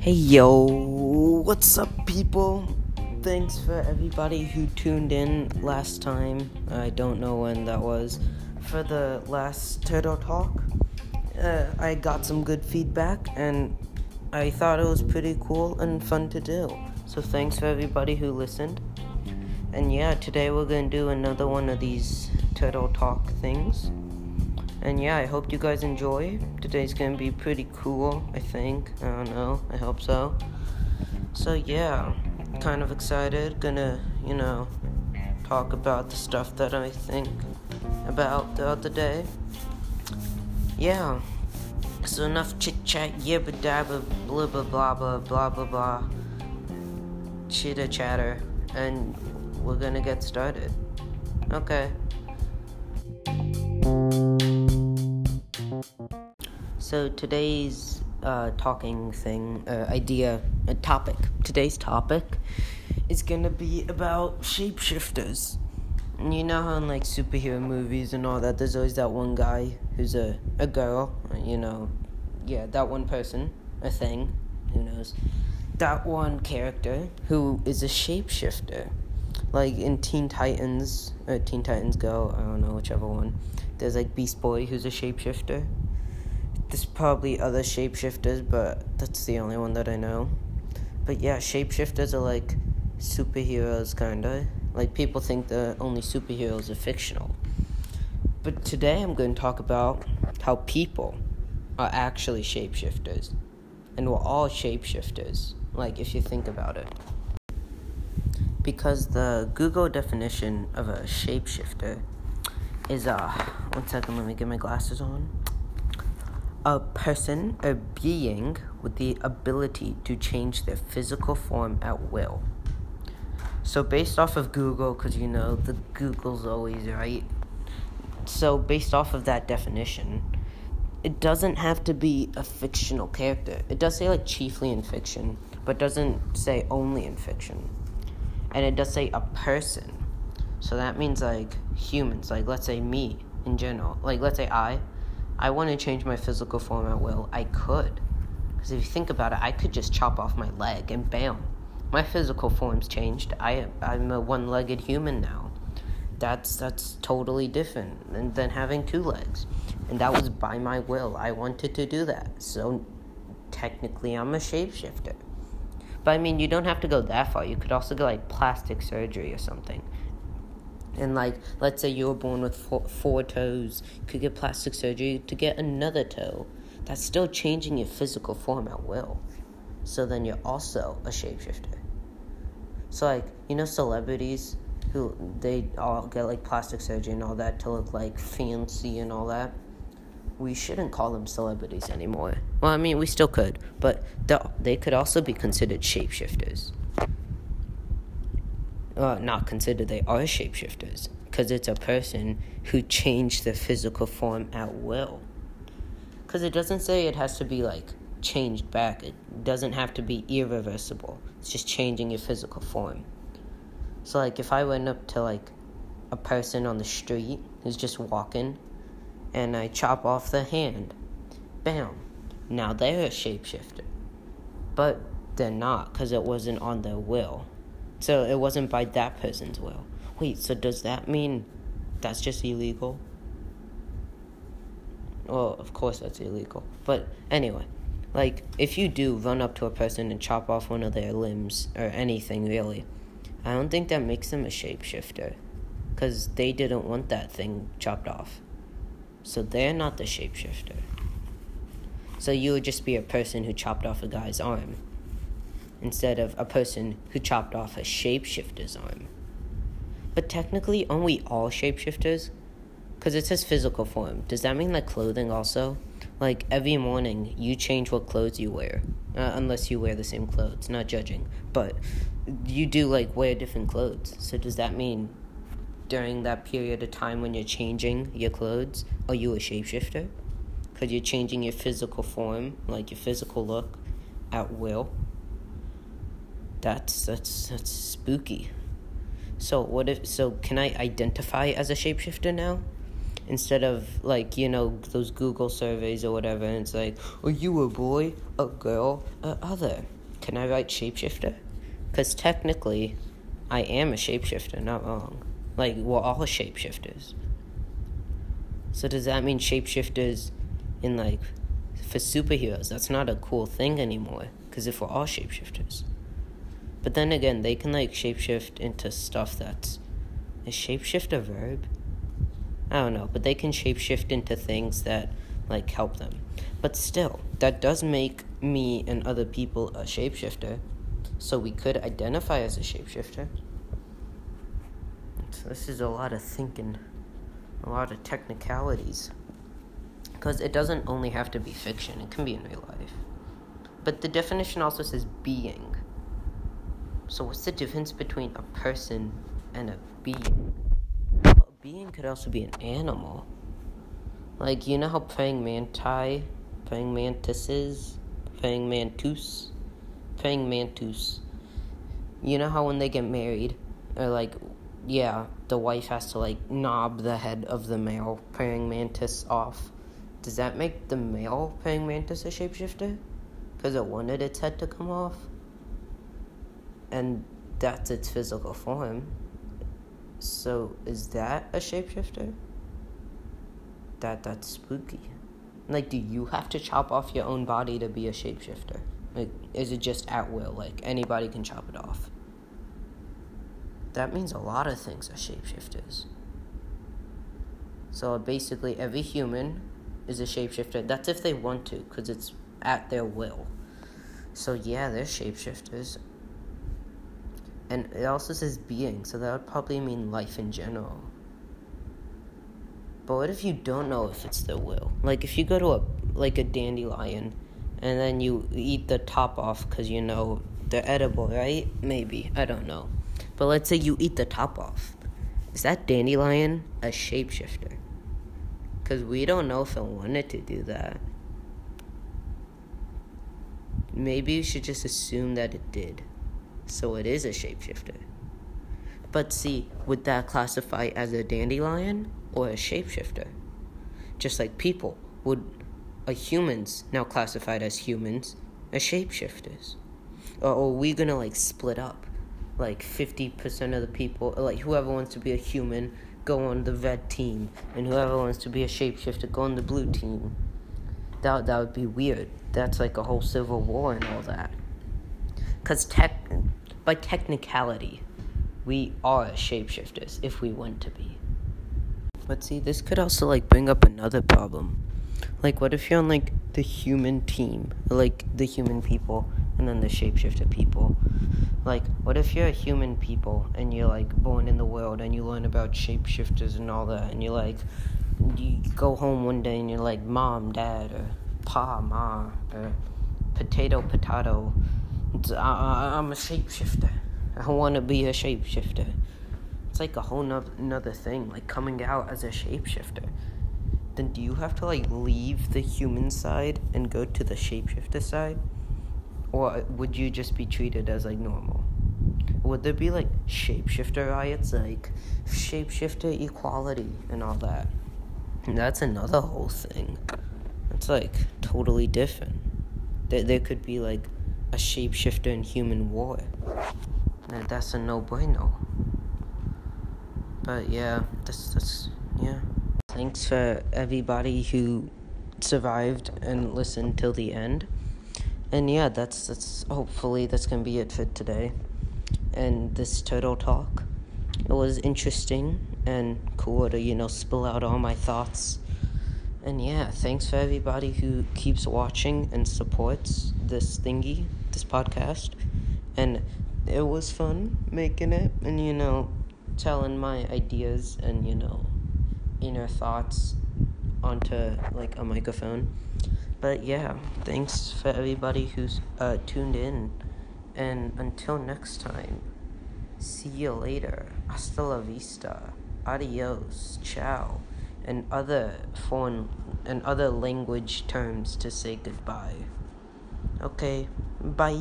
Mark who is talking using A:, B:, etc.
A: Hey yo, what's up, people? Thanks for everybody who tuned in last time. I don't know when that was. For the last Turtle Talk, uh, I got some good feedback and I thought it was pretty cool and fun to do. So thanks for everybody who listened. And yeah, today we're gonna do another one of these Turtle Talk things. And yeah, I hope you guys enjoy. Today's gonna be pretty cool, I think. I don't know, I hope so. So yeah, kind of excited. Gonna, you know, talk about the stuff that I think about the other day. Yeah. So enough chit chat, yibba dabba, blah blah blah blah blah blah blah. Chitter chatter, and we're gonna get started. Okay. So today's uh, talking thing, uh, idea, a topic. Today's topic is gonna be about shapeshifters. And you know how in like superhero movies and all that, there's always that one guy who's a a girl. You know, yeah, that one person, a thing. Who knows? That one character who is a shapeshifter. Like in Teen Titans, or Teen Titans Go, I don't know whichever one. There's like Beast Boy who's a shapeshifter there's probably other shapeshifters, but that's the only one that I know. But yeah, shapeshifters are like superheroes, kinda. Like people think the only superheroes are fictional. But today I'm going to talk about how people are actually shapeshifters. And we're all shapeshifters, like if you think about it. Because the Google definition of a shapeshifter is uh one second, let me get my glasses on a person a being with the ability to change their physical form at will. So, based off of Google, because you know, the Google's always right. So, based off of that definition, it doesn't have to be a fictional character. It does say like chiefly in fiction, but doesn't say only in fiction. And it does say a person. So that means like humans, like let's say me in general. Like let's say I I want to change my physical form at will, I could. Because if you think about it, I could just chop off my leg and bam, my physical form's changed. I I'm a one-legged human now. That's that's totally different than, than having two legs, and that was by my will. I wanted to do that, so technically I'm a shapeshifter. But I mean, you don't have to go that far. You could also go like plastic surgery or something and like let's say you were born with four, four toes could get plastic surgery to get another toe. That's still changing your physical form at will. So then you're also a shapeshifter. So like you know celebrities who they all get like plastic surgery and all that to look like fancy and all that? We shouldn't call them celebrities anymore. Well i mean we still could but they could also be considered shapeshifters uh, not considered they are shapeshifters because it's a person who changed their physical form at will. Because it doesn't say it has to be like changed back, it doesn't have to be irreversible. It's just changing your physical form. So, like, if I went up to like a person on the street who's just walking and I chop off the hand, bam, now they're a shapeshifter. But they're not because it wasn't on their will. So it wasn't by that person's will. Wait, so does that mean that's just illegal? Well, of course that's illegal. But anyway, like if you do run up to a person and chop off one of their limbs or anything really, I don't think that makes them a shapeshifter cuz they didn't want that thing chopped off. So they're not the shapeshifter. So you would just be a person who chopped off a guy's arm instead of a person who chopped off a shapeshifter's arm. But technically, aren't we all shapeshifters? Because it says physical form. Does that mean like clothing also? Like every morning, you change what clothes you wear, uh, unless you wear the same clothes. Not judging, but you do like wear different clothes. So does that mean during that period of time when you're changing your clothes, are you a shapeshifter? Because you're changing your physical form, like your physical look, at will that's that's that's spooky. So what if so can I identify as a shapeshifter now? instead of like you know those Google surveys or whatever. And it's like, are you a boy, a girl, a other? Can I write shapeshifter? Because technically, I am a shapeshifter, not wrong. Like we're all shapeshifters. So does that mean shapeshifters in like for superheroes? That's not a cool thing anymore. Because if we're all shapeshifters. But then again, they can like shapeshift into stuff that's is shapeshift a verb? I don't know, but they can shapeshift into things that like help them. But still, that does make me and other people a shapeshifter. So we could identify as a shapeshifter. So this is a lot of thinking, a lot of technicalities. Because it doesn't only have to be fiction, it can be in real life. But the definition also says being. So what's the difference between a person and a being? Well, a being could also be an animal. Like, you know how praying manti, praying mantises, praying mantus, praying mantus. You know how when they get married, or like, yeah, the wife has to like knob the head of the male praying mantis off. Does that make the male praying mantis a shapeshifter? Because it wanted its head to come off? And that's its physical form. So is that a shapeshifter? That that's spooky. Like, do you have to chop off your own body to be a shapeshifter? Like, is it just at will? Like anybody can chop it off. That means a lot of things are shapeshifters. So basically, every human is a shapeshifter. That's if they want to, because it's at their will. So yeah, they're shapeshifters. And it also says being, so that would probably mean life in general. But what if you don't know if it's the will? Like if you go to a like a dandelion and then you eat the top off cuz you know they're edible, right? Maybe, I don't know. But let's say you eat the top off. Is that dandelion a shapeshifter? Cuz we don't know if it wanted to do that. Maybe you should just assume that it did so it is a shapeshifter. But see, would that classify as a dandelion or a shapeshifter? Just like people, would a humans now classified as humans as shapeshifters? Or are we gonna like split up? Like 50% of the people, like whoever wants to be a human, go on the red team, and whoever wants to be a shapeshifter, go on the blue team. That, that would be weird. That's like a whole civil war and all that. Because tech, by technicality, we are shapeshifters if we want to be. But see, this could also like bring up another problem. Like, what if you're on like the human team, like the human people, and then the shapeshifter people? Like, what if you're a human people and you're like born in the world and you learn about shapeshifters and all that, and you're like, you go home one day and you're like, mom, dad, or pa, ma, or potato, potato I, am a shapeshifter. I want to be a shapeshifter. It's like a whole nother, thing, like coming out as a shapeshifter. Then do you have to like leave the human side and go to the shapeshifter side? Or would you just be treated as like normal? Would there be like shapeshifter riots, like shapeshifter equality and all that? And that's another whole thing. It's like totally different. There, there could be like a shapeshifter in human war. Now, that's a no bueno. But yeah, that's that's yeah. Thanks for everybody who survived and listened till the end. And yeah, that's that's hopefully that's gonna be it for today. And this turtle talk. It was interesting and cool to, you know, spill out all my thoughts and yeah, thanks for everybody who keeps watching and supports this thingy, this podcast. And it was fun making it and, you know, telling my ideas and, you know, inner thoughts onto like a microphone. But yeah, thanks for everybody who's uh, tuned in. And until next time, see you later. Hasta la vista. Adios. Ciao and other foreign and other language terms to say goodbye. Okay, bye.